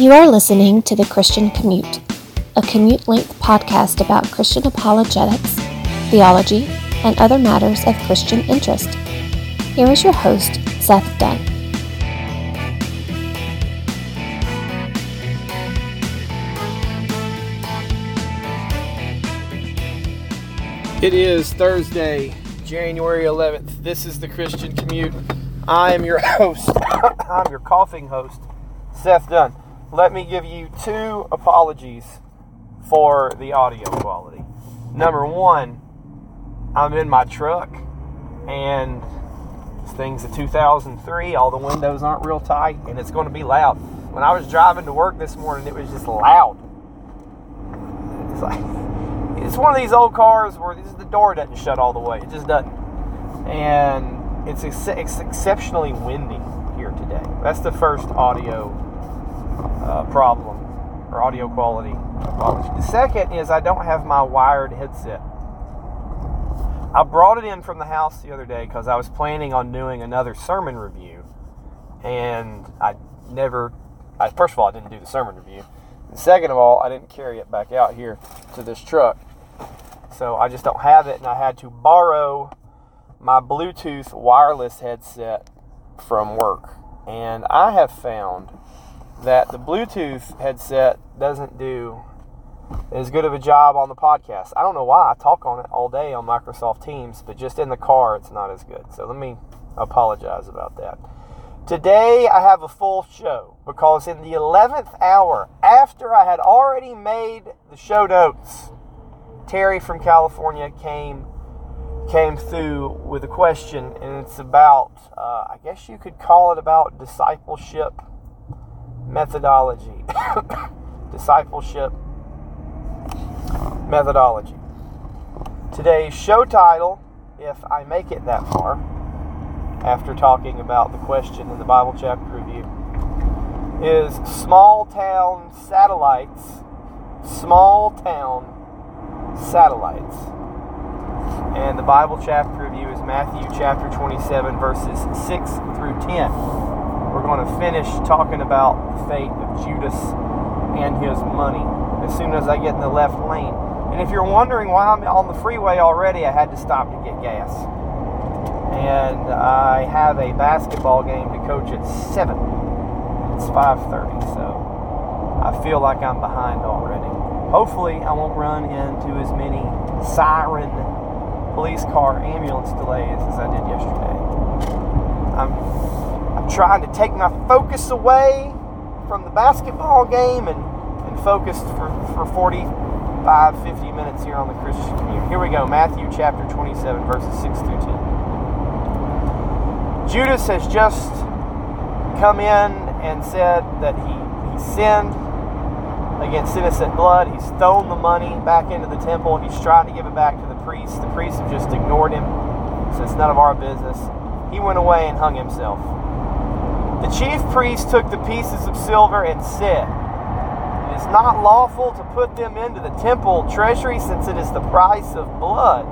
You are listening to The Christian Commute, a commute length podcast about Christian apologetics, theology, and other matters of Christian interest. Here is your host, Seth Dunn. It is Thursday, January 11th. This is the Christian Commute. I am your host. I'm your coughing host, Seth Dunn. Let me give you two apologies for the audio quality. Number one, I'm in my truck and this thing's a 2003. All the windows aren't real tight and it's going to be loud. When I was driving to work this morning, it was just loud. It's like it's one of these old cars where the door doesn't shut all the way. It just doesn't. And it's, ex- it's exceptionally windy here today. That's the first audio uh, problem or audio quality. The second is I don't have my wired headset. I brought it in from the house the other day because I was planning on doing another sermon review, and I never. I, first of all, I didn't do the sermon review. And second of all, I didn't carry it back out here to this truck. So I just don't have it, and I had to borrow my Bluetooth wireless headset from work. And I have found that the Bluetooth headset doesn't do as good of a job on the podcast. I don't know why. I talk on it all day on Microsoft Teams, but just in the car, it's not as good. So let me apologize about that. Today, I have a full show because in the 11th hour, after I had already made the show notes, Terry from California came came through with a question, and it's about, uh, I guess you could call it about discipleship methodology. discipleship methodology. Today's show title, if I make it that far, after talking about the question in the Bible chapter review, is Small Town Satellites. Small Town Satellites. And the Bible chapter review is Matthew chapter 27, verses 6 through 10. We're going to finish talking about the fate of Judas and his money as soon as I get in the left lane. And if you're wondering why I'm on the freeway already, I had to stop to get gas. And I have a basketball game to coach at 7. It's 5:30, so I feel like I'm behind already. Hopefully, I won't run into as many siren police car ambulance delays as I did yesterday. I'm trying to take my focus away from the basketball game and, and focus for, for 45, 50 minutes here on the Christian Commute. Here we go, Matthew chapter 27, verses 6 through 10. Judas has just come in and said that he, he sinned against innocent blood. He's thrown the money back into the temple. He's trying to give it back to the priests. The priests have just ignored him. So it's none of our business. He went away and hung himself. The chief priest took the pieces of silver and said, It is not lawful to put them into the temple treasury since it is the price of blood.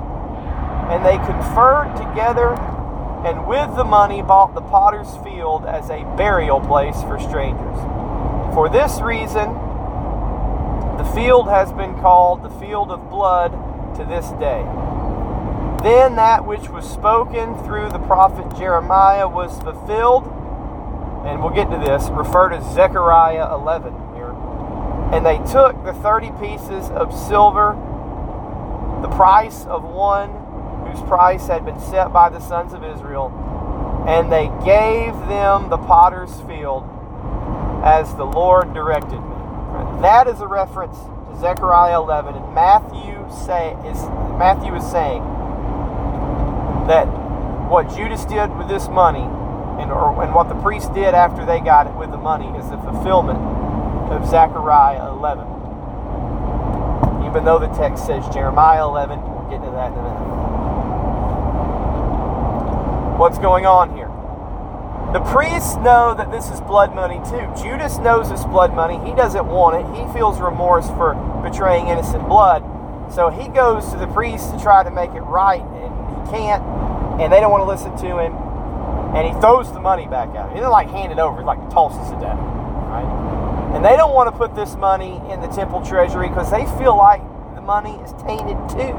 And they conferred together and with the money bought the potter's field as a burial place for strangers. For this reason, the field has been called the field of blood to this day. Then that which was spoken through the prophet Jeremiah was fulfilled, and we'll get to this, refer to Zechariah 11 here. And they took the 30 pieces of silver, the price of one whose price had been set by the sons of Israel, and they gave them the potter's field as the Lord directed me. That is a reference to Zechariah 11, and Matthew say is Matthew is saying that what Judas did with this money, and or and what the priest did after they got it with the money, is the fulfillment of Zechariah 11. Even though the text says Jeremiah 11, we'll get to that in a minute. What's going on here? The priests know that this is blood money too. Judas knows it's blood money. He doesn't want it. He feels remorse for betraying innocent blood. So he goes to the priests to try to make it right, and he can't, and they don't want to listen to him. And he throws the money back at him. He doesn't like hand it over, he like tosses it him. Right? And they don't want to put this money in the temple treasury because they feel like the money is tainted too.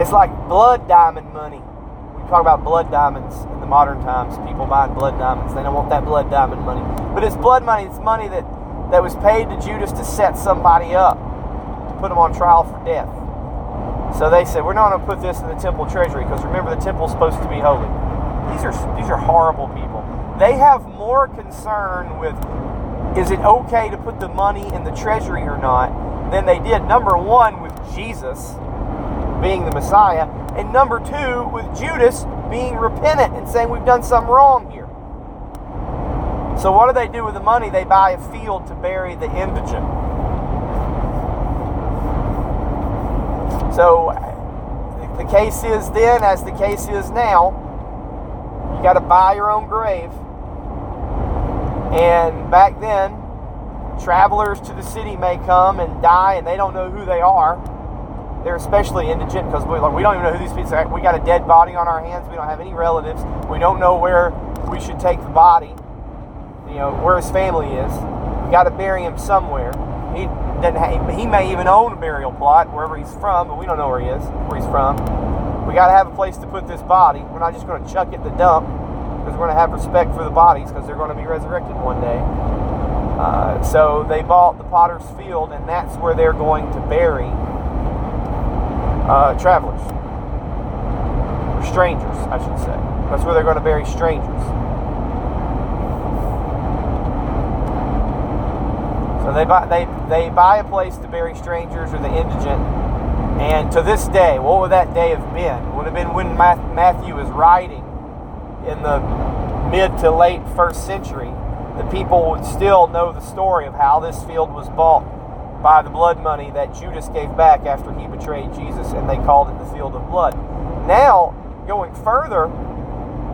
It's like blood diamond money. We talk about blood diamonds in the modern times. People buying blood diamonds. They don't want that blood diamond money. But it's blood money. It's money that, that was paid to Judas to set somebody up, to put them on trial for death. So they said, we're not going to put this in the temple treasury because remember the temple's supposed to be holy. These are these are horrible people. They have more concern with is it okay to put the money in the treasury or not than they did number 1 with Jesus being the Messiah and number 2 with Judas being repentant and saying we've done something wrong here. So what do they do with the money? They buy a field to bury the indigent. So the case is then, as the case is now, you got to buy your own grave. And back then, travelers to the city may come and die, and they don't know who they are. They're especially indigent because we, like, we don't even know who these people are. We got a dead body on our hands. We don't have any relatives. We don't know where we should take the body. You know where his family is. We got to bury him somewhere. He doesn't. He may even own a burial plot wherever he's from, but we don't know where he is, where he's from. We got to have a place to put this body. We're not just going to chuck it in the dump because we're going to have respect for the bodies because they're going to be resurrected one day. Uh, so they bought the potter's field, and that's where they're going to bury uh, travelers, or strangers, I should say. That's where they're going to bury strangers. So they buy they they buy a place to bury strangers or the indigent. And to this day, what would that day have been? Would have been when Matthew was writing in the mid to late first century. The people would still know the story of how this field was bought by the blood money that Judas gave back after he betrayed Jesus, and they called it the field of blood. Now, going further,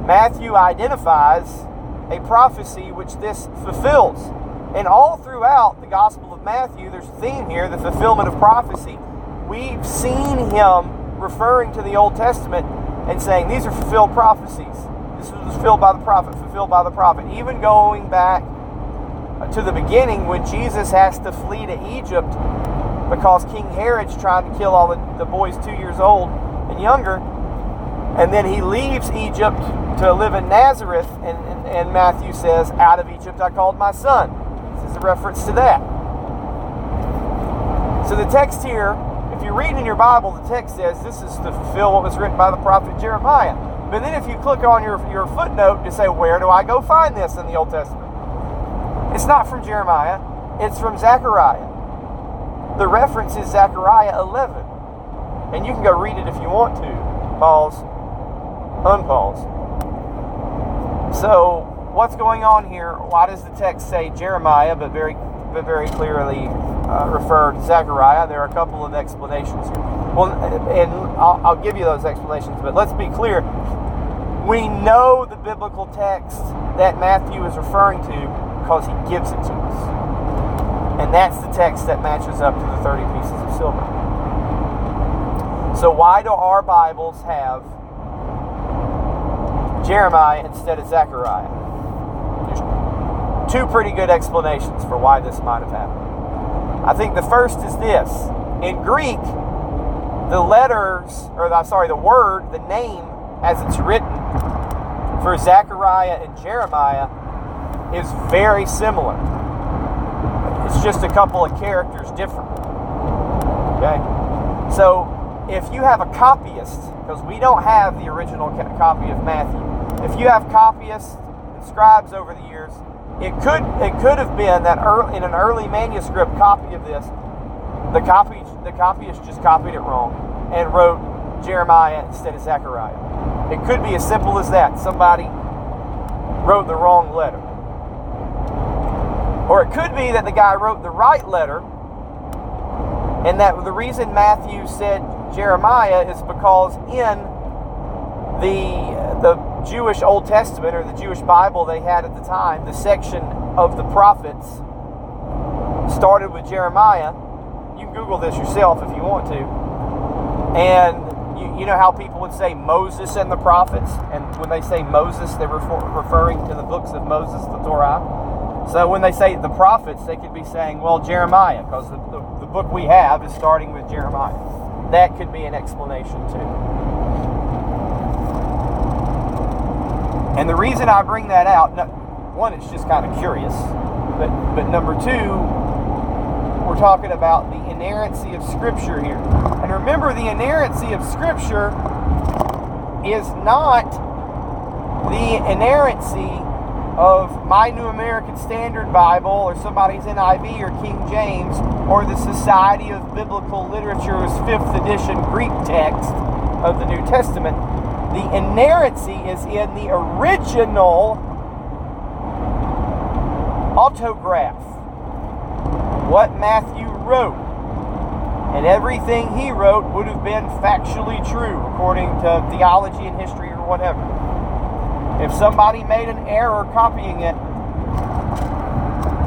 Matthew identifies a prophecy which this fulfills. And all throughout the Gospel of Matthew, there's a theme here the fulfillment of prophecy. We've seen him referring to the Old Testament and saying, These are fulfilled prophecies. This was fulfilled by the prophet, fulfilled by the prophet. Even going back to the beginning when Jesus has to flee to Egypt because King Herod's trying to kill all the, the boys two years old and younger. And then he leaves Egypt to live in Nazareth, and, and, and Matthew says, Out of Egypt I called my son reference to that. So the text here, if you read in your Bible, the text says this is to fulfill what was written by the prophet Jeremiah. But then if you click on your, your footnote to say, where do I go find this in the Old Testament? It's not from Jeremiah, it's from Zechariah. The reference is Zechariah 11. And you can go read it if you want to. Pause, unpause. So what's going on here? Why does the text say Jeremiah, but very, but very clearly uh, refer to Zechariah? There are a couple of explanations here. Well, and I'll, I'll give you those explanations, but let's be clear. We know the biblical text that Matthew is referring to because he gives it to us. And that's the text that matches up to the 30 pieces of silver. So, why do our Bibles have Jeremiah instead of Zechariah? Two pretty good explanations for why this might have happened. I think the first is this. In Greek, the letters, or the, sorry, the word, the name as it's written for Zechariah and Jeremiah is very similar. It's just a couple of characters different. Okay? So if you have a copyist, because we don't have the original copy of Matthew, if you have copyists and scribes over the years, it could it could have been that early, in an early manuscript copy of this, the copy the copyist just copied it wrong and wrote Jeremiah instead of Zechariah. It could be as simple as that. Somebody wrote the wrong letter. Or it could be that the guy wrote the right letter, and that the reason Matthew said Jeremiah is because in the the Jewish Old Testament or the Jewish Bible they had at the time, the section of the prophets started with Jeremiah. You can Google this yourself if you want to. And you, you know how people would say Moses and the prophets? And when they say Moses, they're refer- referring to the books of Moses, the Torah. So when they say the prophets, they could be saying, well, Jeremiah, because the, the, the book we have is starting with Jeremiah. That could be an explanation too. And the reason I bring that out, one, it's just kind of curious, but but number two, we're talking about the inerrancy of Scripture here. And remember, the inerrancy of Scripture is not the inerrancy of my New American Standard Bible or somebody's NIV or King James or the Society of Biblical Literature's fifth edition Greek text of the New Testament. The inerrancy is in the original autograph, what Matthew wrote. And everything he wrote would have been factually true according to theology and history or whatever. If somebody made an error copying it,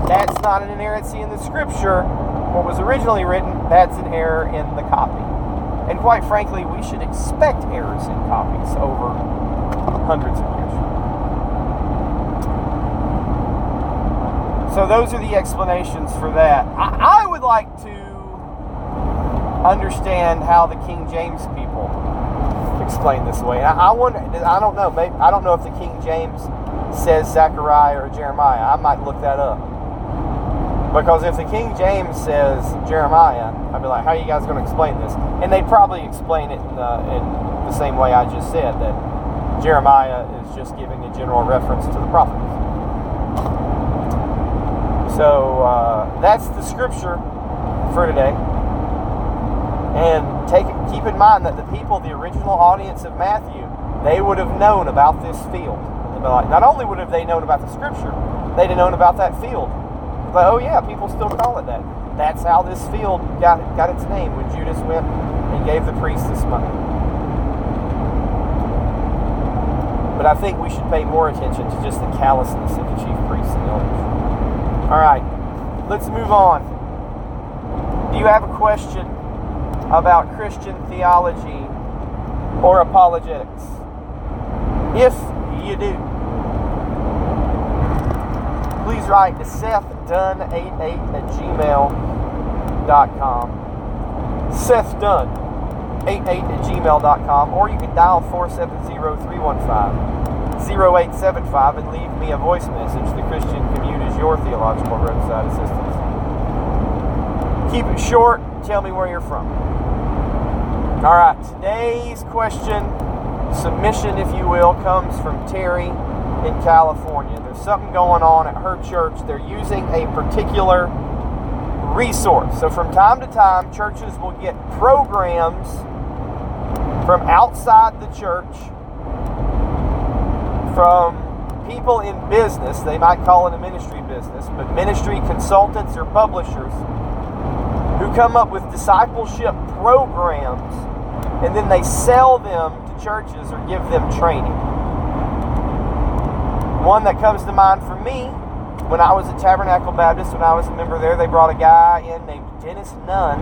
that's not an inerrancy in the scripture. What was originally written, that's an error in the copy. And quite frankly, we should expect errors in copies over hundreds of years. So those are the explanations for that. I, I would like to understand how the King James people explain this way. I, I wonder. I don't know. Maybe I don't know if the King James says Zechariah or Jeremiah. I might look that up. Because if the King James says Jeremiah, I'd be like, how are you guys going to explain this? And they'd probably explain it in the, in the same way I just said, that Jeremiah is just giving a general reference to the prophets. So uh, that's the scripture for today. And take keep in mind that the people, the original audience of Matthew, they would have known about this field. Like, not only would have they known about the scripture, they'd have known about that field. But oh yeah, people still call it that. That's how this field got got its name when Judas went and gave the priests this money. But I think we should pay more attention to just the callousness of the chief priests and elders. All right, let's move on. Do you have a question about Christian theology or apologetics? If you do, please write to SethDunn88 at gmail.com. SethDunn88 at gmail.com, or you can dial 470 315 0875 and leave me a voice message. The Christian Commute is your theological roadside assistance. Keep it short. Tell me where you're from. All right, today's question, submission, if you will, comes from Terry in California. There's something going on at her church. They're using a particular resource. So, from time to time, churches will get programs from outside the church, from people in business. They might call it a ministry business, but ministry consultants or publishers who come up with discipleship programs and then they sell them to churches or give them training. One that comes to mind for me when I was at Tabernacle Baptist, when I was a member there, they brought a guy in named Dennis Nunn,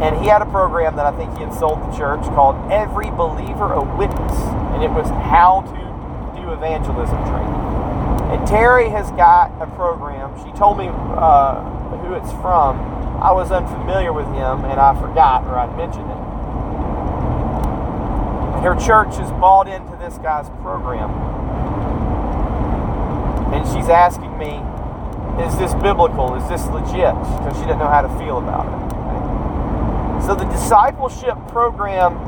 and he had a program that I think he had sold the church called Every Believer a Witness, and it was how to do evangelism training. And Terry has got a program. She told me uh, who it's from. I was unfamiliar with him, and I forgot, or I'd mentioned it. Her church has bought into this guy's program. And she's asking me, is this biblical? Is this legit? Because she didn't know how to feel about it. So the discipleship program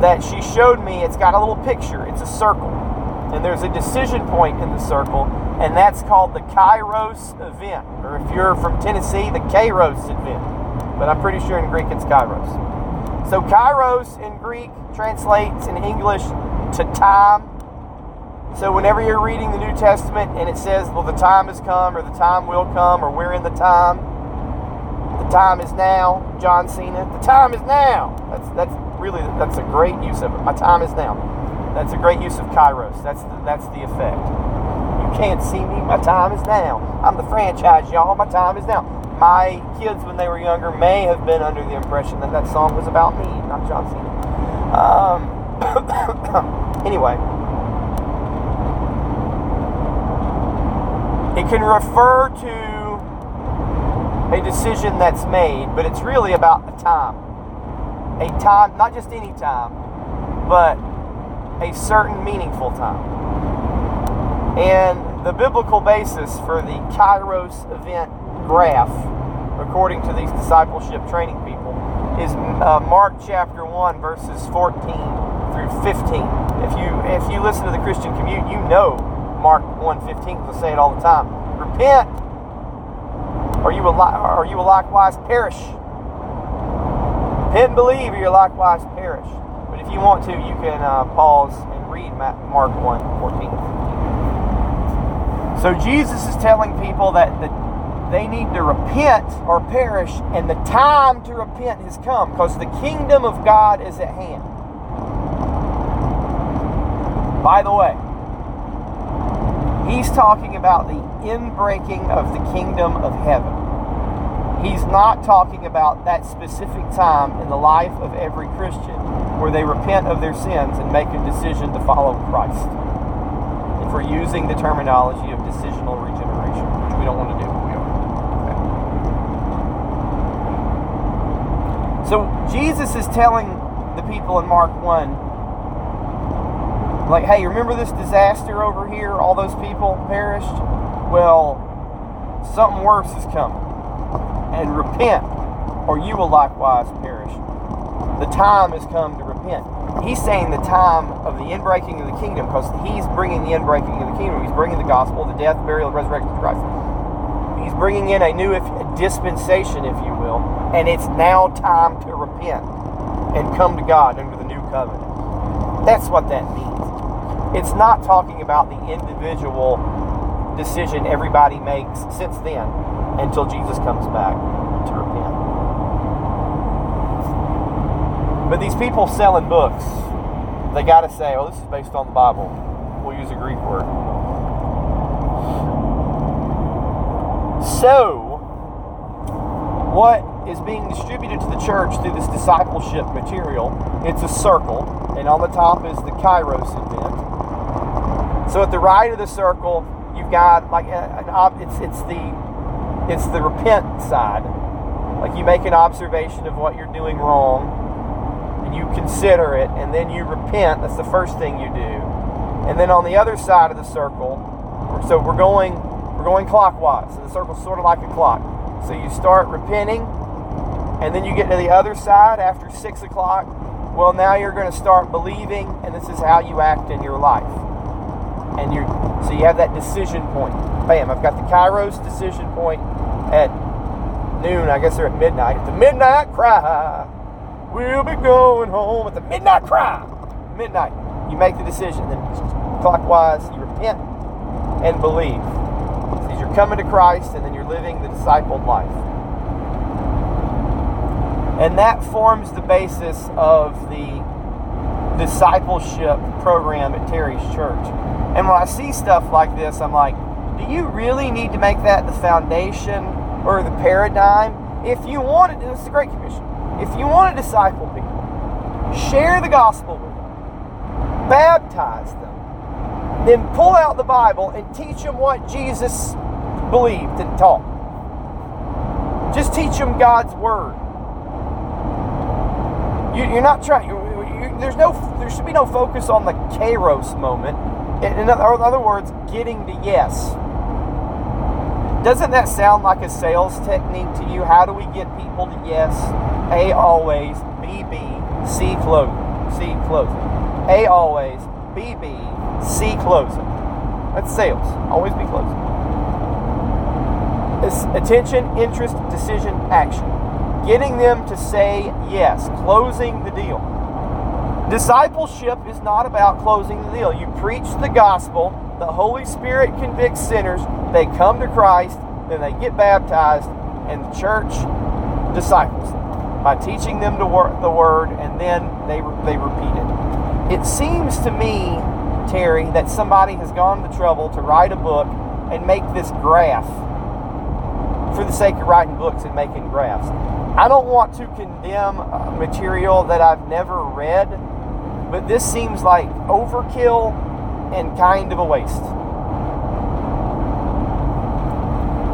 that she showed me, it's got a little picture. It's a circle. And there's a decision point in the circle, and that's called the Kairos event. Or if you're from Tennessee, the Kairos event. But I'm pretty sure in Greek it's Kairos. So Kairos in Greek translates in English to time. So whenever you're reading the New Testament and it says, well, the time has come, or the time will come, or we're in the time, the time is now, John Cena, the time is now. That's that's really that's a great use of it. My time is now. That's a great use of Kairos. That's the, that's the effect. You can't see me. My time is now. I'm the franchise, y'all. My time is now. My kids, when they were younger, may have been under the impression that that song was about me, not John Cena. Um, anyway, It can refer to a decision that's made, but it's really about a time. A time, not just any time, but a certain meaningful time. And the biblical basis for the Kairos event graph, according to these discipleship training people, is uh, Mark chapter 1, verses 14 through 15. If you if you listen to the Christian Commute, you know Mark 1:15 because I say it all the time. Repent, or you will or you will likewise perish. Repent and believe, or you'll likewise perish. But if you want to, you can uh, pause and read Mark 1:14. So Jesus is telling people that the they need to repent or perish, and the time to repent has come because the kingdom of God is at hand. By the way, he's talking about the inbreaking of the kingdom of heaven. He's not talking about that specific time in the life of every Christian where they repent of their sins and make a decision to follow Christ. If we're using the terminology of decisional regeneration, which we don't want to do. So Jesus is telling the people in Mark 1, like, hey, remember this disaster over here? All those people perished? Well, something worse is coming. And repent, or you will likewise perish. The time has come to repent. He's saying the time of the inbreaking of the kingdom because he's bringing the inbreaking of the kingdom. He's bringing the gospel, the death, burial, and resurrection of Christ. He's bringing in a new dispensation, if you will, and it's now time to repent and come to God under the new covenant. That's what that means. It's not talking about the individual decision everybody makes since then until Jesus comes back to repent. But these people selling books, they got to say, oh, this is based on the Bible. We'll use a Greek word. So, what is being distributed to the church through this discipleship material? It's a circle, and on the top is the Kairos event. So, at the right of the circle, you've got like an it's it's the it's the repent side. Like you make an observation of what you're doing wrong, and you consider it, and then you repent. That's the first thing you do. And then on the other side of the circle, so we're going we're going clockwise. So the circle's sort of like a clock. So you start repenting, and then you get to the other side after six o'clock. Well, now you're going to start believing, and this is how you act in your life. And you so you have that decision point. Bam! I've got the Kairos decision point at noon. I guess they're at midnight. The midnight cry. We'll be going home at the midnight cry. Midnight. You make the decision. Then clockwise, you repent and believe you're coming to Christ and then you're living the discipled life. And that forms the basis of the discipleship program at Terry's church. And when I see stuff like this, I'm like, do you really need to make that the foundation or the paradigm? If you want to, is a great commission. If you want to disciple people, share the gospel with them, baptize them, then pull out the Bible and teach them what Jesus believed and taught. Just teach them God's word. You, are not trying. There's no. There should be no focus on the kairos moment. In, in other words, getting the yes. Doesn't that sound like a sales technique to you? How do we get people to yes? A always, B B, C closing, C closing. A always, B B, C closing. That's sales. Always be closing attention, interest, decision, action. Getting them to say yes, closing the deal. Discipleship is not about closing the deal. You preach the gospel, the Holy Spirit convicts sinners, they come to Christ, then they get baptized, and the church disciples them by teaching them to work the word, and then they, they repeat it. It seems to me, Terry, that somebody has gone to trouble to write a book and make this graph for the sake of writing books and making graphs. I don't want to condemn uh, material that I've never read, but this seems like overkill and kind of a waste.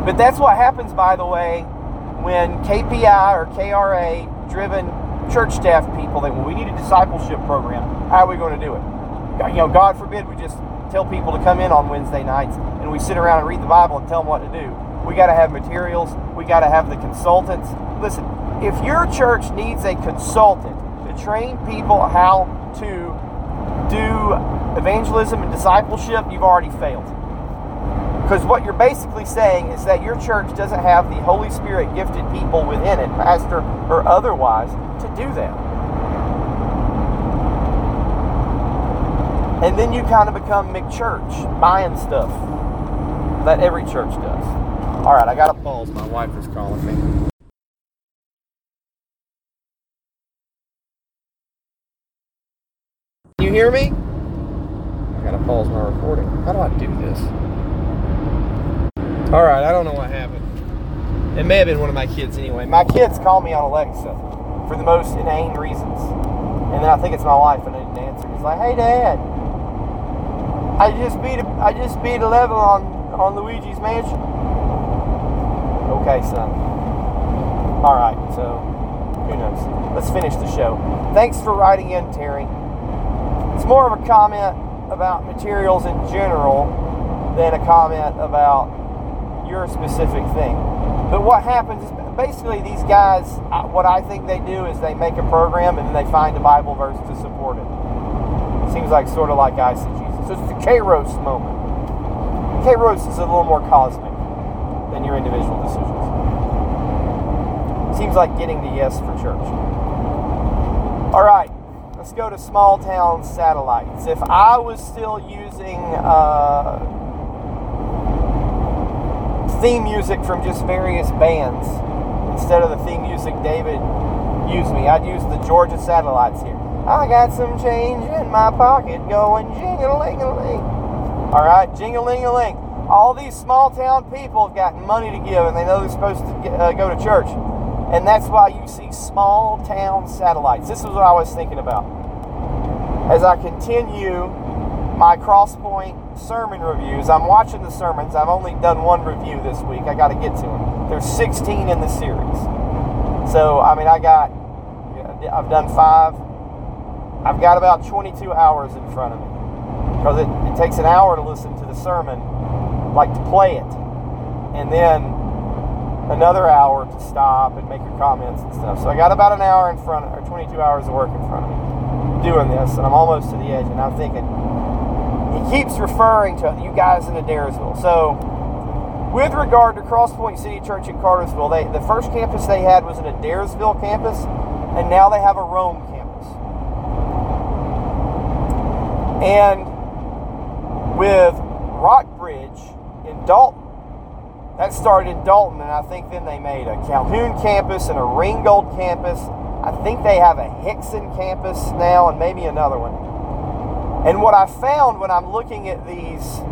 But that's what happens, by the way, when KPI or KRA driven church staff people think, well, we need a discipleship program. How are we going to do it? You know, God forbid we just tell people to come in on Wednesday nights and we sit around and read the Bible and tell them what to do. We got to have materials. We got to have the consultants. Listen, if your church needs a consultant train people how to do evangelism and discipleship, you've already failed. Because what you're basically saying is that your church doesn't have the Holy Spirit gifted people within it, pastor or otherwise, to do that. And then you kind of become McChurch, buying stuff that every church does. All right, I got to pause. My wife is calling me. Hear me? I gotta pause my recording. How do I do this? All right, I don't know what happened. It may have been one of my kids anyway. My kids call me on Alexa for the most inane reasons. And then I think it's my wife and I didn't answer. It's like, hey dad, I just beat a, I just beat a level on, on Luigi's Mansion. Okay, son. Alright, so who knows? Let's finish the show. Thanks for writing in, Terry. It's more of a comment about materials in general than a comment about your specific thing. But what happens is basically these guys, what I think they do is they make a program and then they find a Bible verse to support it. it Seems like sort of like eisegesis. So it's the Kairos moment. Kairos is a little more cosmic than your individual decisions. It Seems like getting the yes for church. All right, let's go to small town satellites. If I was still using uh, theme music from just various bands instead of the theme music David used me. I'd use the Georgia satellites here. I got some change in my pocket going jing-a-ling-a-ling. All right, jing-a-ling-a-ling. All these small town people have got money to give and they know they're supposed to get, uh, go to church. And that's why you see small town satellites. This is what I was thinking about. As I continue my Crosspoint sermon reviews. I'm watching the sermons. I've only done one review this week. I got to get to them. There's 16 in the series. So, I mean, I got, I've done five. I've got about 22 hours in front of me. Because it, it takes an hour to listen to the sermon, like to play it. And then another hour to stop and make your comments and stuff. So I got about an hour in front, or 22 hours of work in front of me doing this, and I'm almost to the edge. And I'm thinking, he keeps referring to you guys in Adairsville. So, with regard to Crosspoint City Church in Cartersville, they, the first campus they had was an Adairsville campus, and now they have a Rome campus. And with Rockbridge in Dalton, that started in Dalton, and I think then they made a Calhoun campus and a Ringgold campus. I think they have a Hixson campus now, and maybe another one. And what I found when I'm looking at these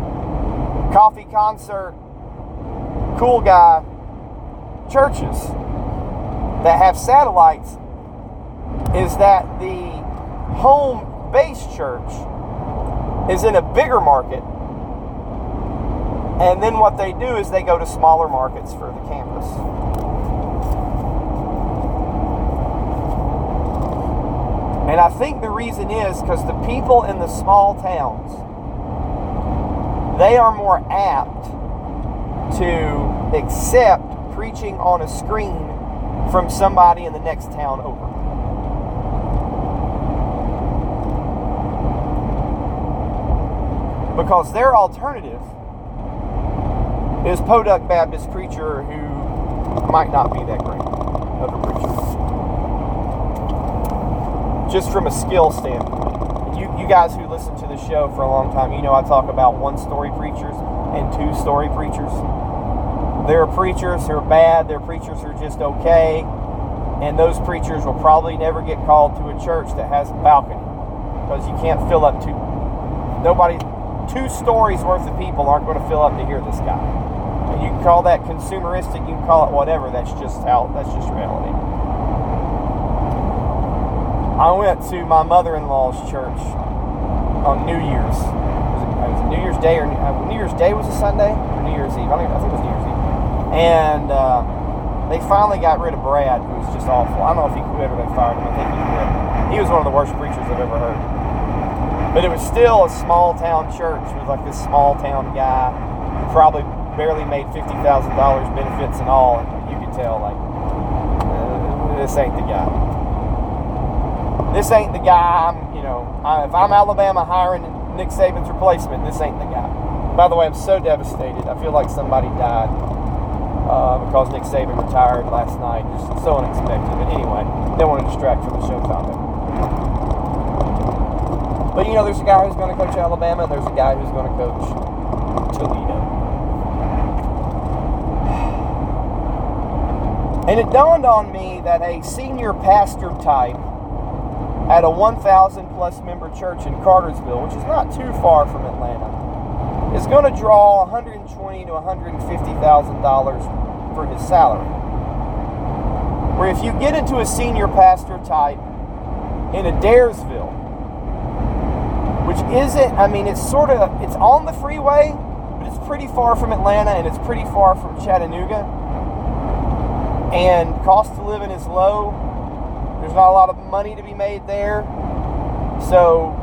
coffee concert, cool guy churches that have satellites is that the home base church is in a bigger market. And then what they do is they go to smaller markets for the campus. And I think the reason is because the people in the small towns, they are more apt to accept preaching on a screen from somebody in the next town over. Because their alternative is Podunk Baptist preacher who might not be that great of a preacher just from a skill standpoint. You, you guys who listen to the show for a long time, you know I talk about one story preachers and two story preachers. There are preachers who are bad, there are preachers who are just okay, and those preachers will probably never get called to a church that has a balcony because you can't fill up two. Nobody, two stories worth of people aren't going to fill up to hear this guy. You can call that consumeristic, you can call it whatever. That's just how. That's just reality. I went to my mother-in-law's church on New Year's. Was it, was it New Year's Day or uh, New Year's Day was a Sunday or New Year's Eve? I think it was New Year's Eve. And uh, they finally got rid of Brad, who was just awful. I don't know if he quit or they fired him. I think he quit. He was one of the worst preachers I've ever heard. But it was still a small town church with like this small town guy probably barely made fifty thousand dollars benefits and all. And you could tell like uh, this ain't the guy. This ain't the guy. I'm, you know, I, if I'm Alabama hiring Nick Saban's replacement, this ain't the guy. By the way, I'm so devastated. I feel like somebody died uh, because Nick Saban retired last night. Just so unexpected. But anyway, don't want to distract from the show topic. But you know, there's a guy who's going to coach Alabama, and there's a guy who's going to coach Toledo. And it dawned on me that a senior pastor type at a 1,000 plus member church in Cartersville, which is not too far from Atlanta, is going to draw 120 to 150 thousand dollars for his salary. Where if you get into a senior pastor type in Adairsville, which isn't, I mean, it's sort of, it's on the freeway, but it's pretty far from Atlanta and it's pretty far from Chattanooga. And cost of living is low. There's not a lot of money to be made there. So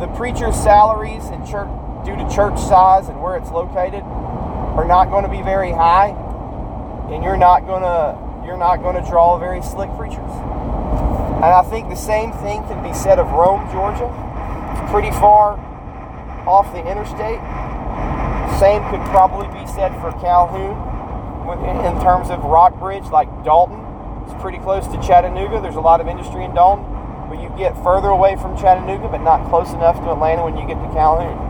the preacher's salaries and church due to church size and where it's located are not going to be very high and you're not going to you're not going to draw very slick preachers. And I think the same thing can be said of Rome, Georgia. It's pretty far off the interstate. Same could probably be said for Calhoun in terms of Rockbridge, like Dalton. It's pretty close to Chattanooga. There's a lot of industry in Dalton, but you get further away from Chattanooga, but not close enough to Atlanta when you get to Calhoun.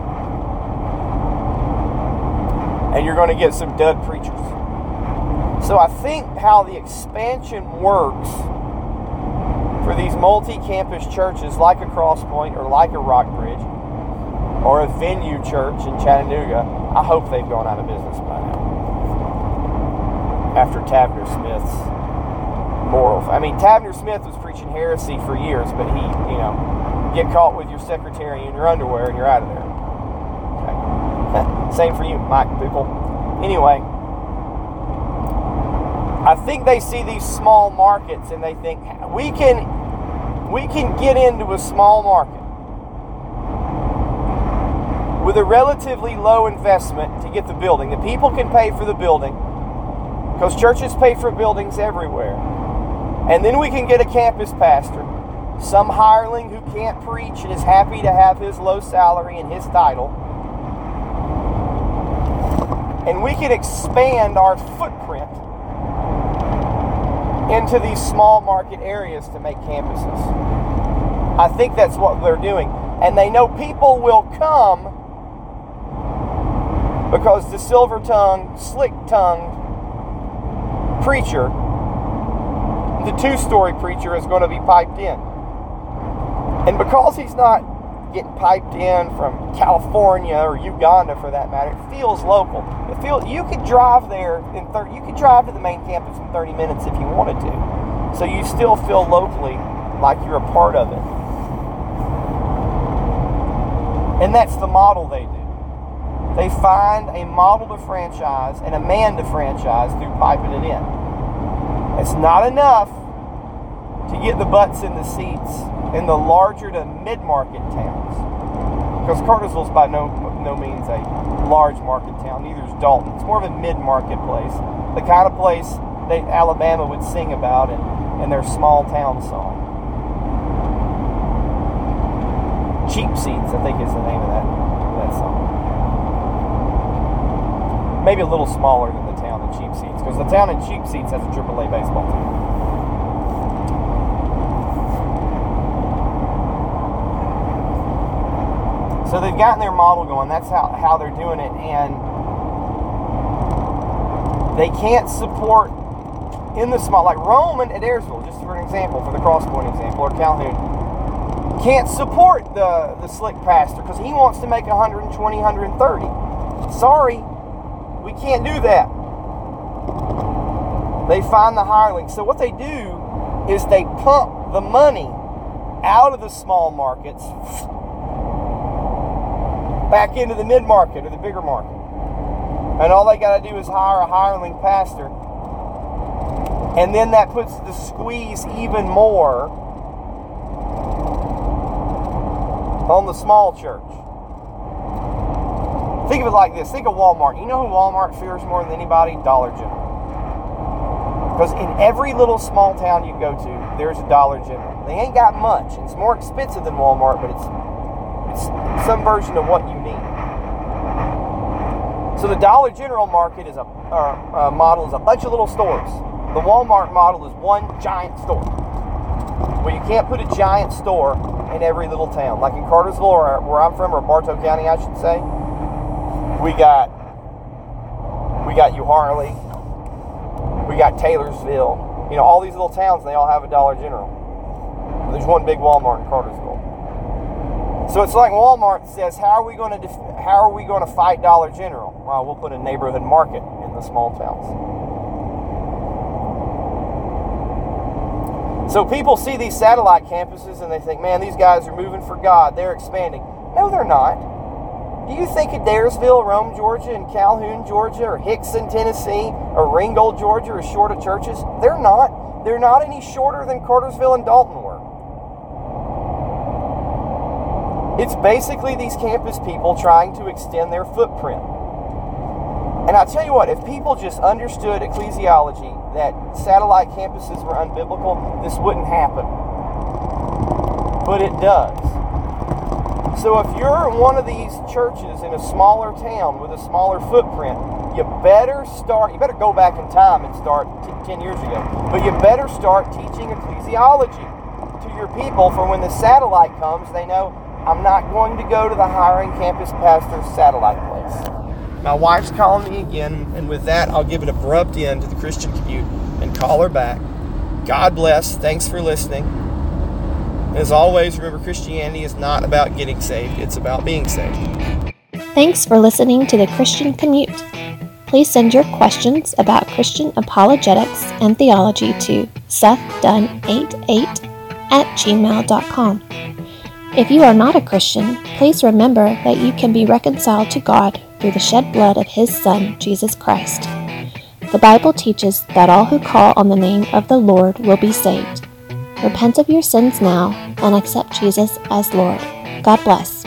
And you're going to get some dud preachers. So I think how the expansion works for these multi-campus churches like a Crosspoint or like a Rockbridge or a venue church in Chattanooga, I hope they've gone out of business by now. After Tavner Smith's moral. I mean, Tavner Smith was preaching heresy for years, but he, you know, get caught with your secretary in your underwear and you're out of there. Okay. Same for you, Mike people. Anyway, I think they see these small markets and they think we can we can get into a small market with a relatively low investment to get the building. The people can pay for the building because churches pay for buildings everywhere. And then we can get a campus pastor, some hireling who can't preach and is happy to have his low salary and his title. And we can expand our footprint into these small market areas to make campuses. I think that's what they're doing. And they know people will come because the silver tongued, slick tongued preacher, the two story preacher, is going to be piped in. And because he's not getting piped in from California or Uganda for that matter, it feels local. It feels you could drive there in 30 you could drive to the main campus in 30 minutes if you wanted to. So you still feel locally like you're a part of it. And that's the model they do. They find a model to franchise and a man to franchise through piping it in. It's not enough to get the butts in the seats in the larger to mid-market towns. Because Cartersville's by no no means a large market town. Neither is Dalton. It's more of a mid-market place, the kind of place that Alabama would sing about in, in their small town song. Cheap Seats, I think, is the name of that that song. Maybe a little smaller than the town in Cheap Seats, because the town in Cheap Seats has a AAA baseball team. So they've gotten their model going. That's how, how they're doing it. And they can't support in the small, like Roman at Adairsville, just for an example, for the Crosspoint example, or Calhoun, can't support the, the slick pastor because he wants to make 120, 130. Sorry, we can't do that. They find the hireling. So what they do is they pump the money out of the small markets back into the mid market or the bigger market. And all they got to do is hire a hireling pastor. And then that puts the squeeze even more on the small church. Think of it like this. Think of Walmart. You know who Walmart fears more than anybody? Dollar General. Because in every little small town you go to, there's a Dollar General. They ain't got much. It's more expensive than Walmart, but it's it's some version of what you need. So the Dollar General market is a uh, uh, model is a bunch of little stores. The Walmart model is one giant store. Well, you can't put a giant store in every little town. Like in Cartersville, or where I'm from, or Bartow County, I should say, we got we got Euharlee, we got Taylorsville. You know, all these little towns, they all have a Dollar General. There's one big Walmart in Cartersville. So it's like Walmart says, how are we going to def- how are we going to fight Dollar General? Well, we'll put a neighborhood market in the small towns. So people see these satellite campuses and they think, man, these guys are moving for God. They're expanding. No, they're not. Do you think Adairsville, Rome, Georgia, and Calhoun, Georgia, or Hixson, Tennessee, or Ringgold, Georgia, are short of churches? They're not. They're not any shorter than Cartersville and Dalton were. It's basically these campus people trying to extend their footprint. And I tell you what, if people just understood ecclesiology, that satellite campuses were unbiblical, this wouldn't happen. But it does. So if you're one of these churches in a smaller town with a smaller footprint, you better start, you better go back in time and start t- 10 years ago, but you better start teaching ecclesiology to your people for when the satellite comes, they know I'm not going to go to the hiring campus pastor's satellite place. My wife's calling me again, and with that, I'll give an abrupt end to the Christian commute and call her back. God bless. Thanks for listening. As always, remember Christianity is not about getting saved, it's about being saved. Thanks for listening to the Christian Commute. Please send your questions about Christian apologetics and theology to sethdunn88 at gmail.com. If you are not a Christian, please remember that you can be reconciled to God through the shed blood of His Son, Jesus Christ. The Bible teaches that all who call on the name of the Lord will be saved. Repent of your sins now and accept Jesus as Lord. God bless.